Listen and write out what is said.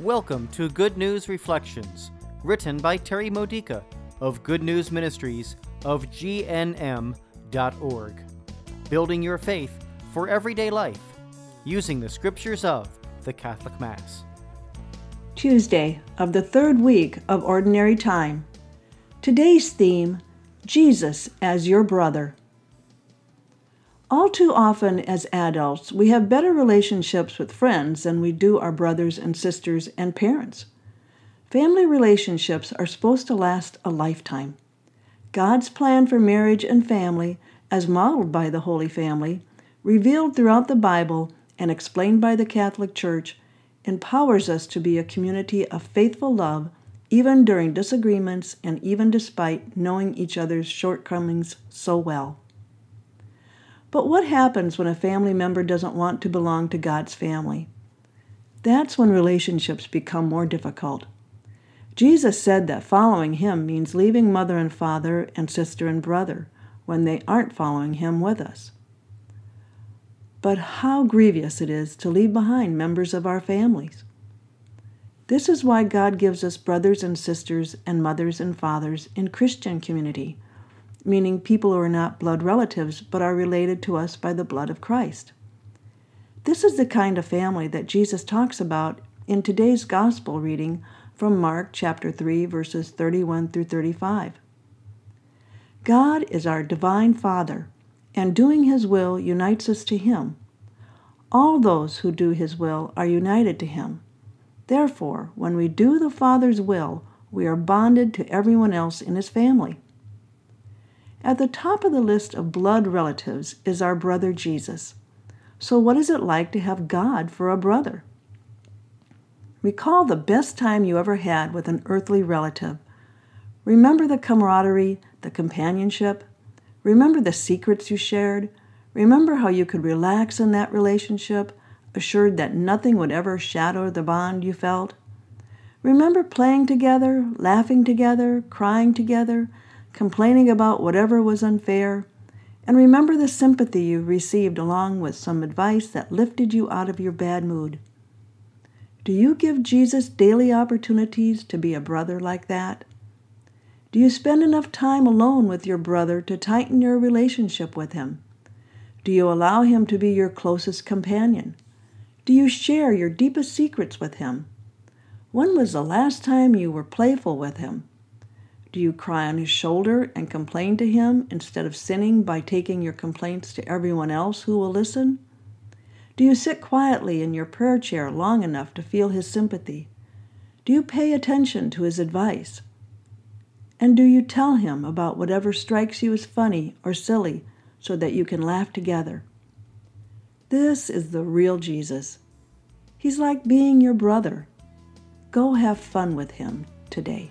Welcome to Good News Reflections, written by Terry Modica of Good News Ministries of GNM.org. Building your faith for everyday life using the scriptures of the Catholic Mass. Tuesday of the third week of Ordinary Time. Today's theme Jesus as your brother. All too often, as adults, we have better relationships with friends than we do our brothers and sisters and parents. Family relationships are supposed to last a lifetime. God's plan for marriage and family, as modeled by the Holy Family, revealed throughout the Bible and explained by the Catholic Church, empowers us to be a community of faithful love, even during disagreements and even despite knowing each other's shortcomings so well. But what happens when a family member doesn't want to belong to God's family? That's when relationships become more difficult. Jesus said that following him means leaving mother and father and sister and brother when they aren't following him with us. But how grievous it is to leave behind members of our families. This is why God gives us brothers and sisters and mothers and fathers in Christian community meaning people who are not blood relatives but are related to us by the blood of Christ. This is the kind of family that Jesus talks about in today's gospel reading from Mark chapter 3 verses 31 through 35. God is our divine Father, and doing his will unites us to him. All those who do his will are united to him. Therefore, when we do the Father's will, we are bonded to everyone else in his family. At the top of the list of blood relatives is our brother Jesus. So, what is it like to have God for a brother? Recall the best time you ever had with an earthly relative. Remember the camaraderie, the companionship. Remember the secrets you shared. Remember how you could relax in that relationship, assured that nothing would ever shadow the bond you felt. Remember playing together, laughing together, crying together, complaining about whatever was unfair, and remember the sympathy you received along with some advice that lifted you out of your bad mood. Do you give Jesus daily opportunities to be a brother like that? Do you spend enough time alone with your brother to tighten your relationship with him? Do you allow him to be your closest companion? Do you share your deepest secrets with him? When was the last time you were playful with him? Do you cry on his shoulder and complain to him instead of sinning by taking your complaints to everyone else who will listen? Do you sit quietly in your prayer chair long enough to feel his sympathy? Do you pay attention to his advice? And do you tell him about whatever strikes you as funny or silly so that you can laugh together? This is the real Jesus. He's like being your brother. Go have fun with him today.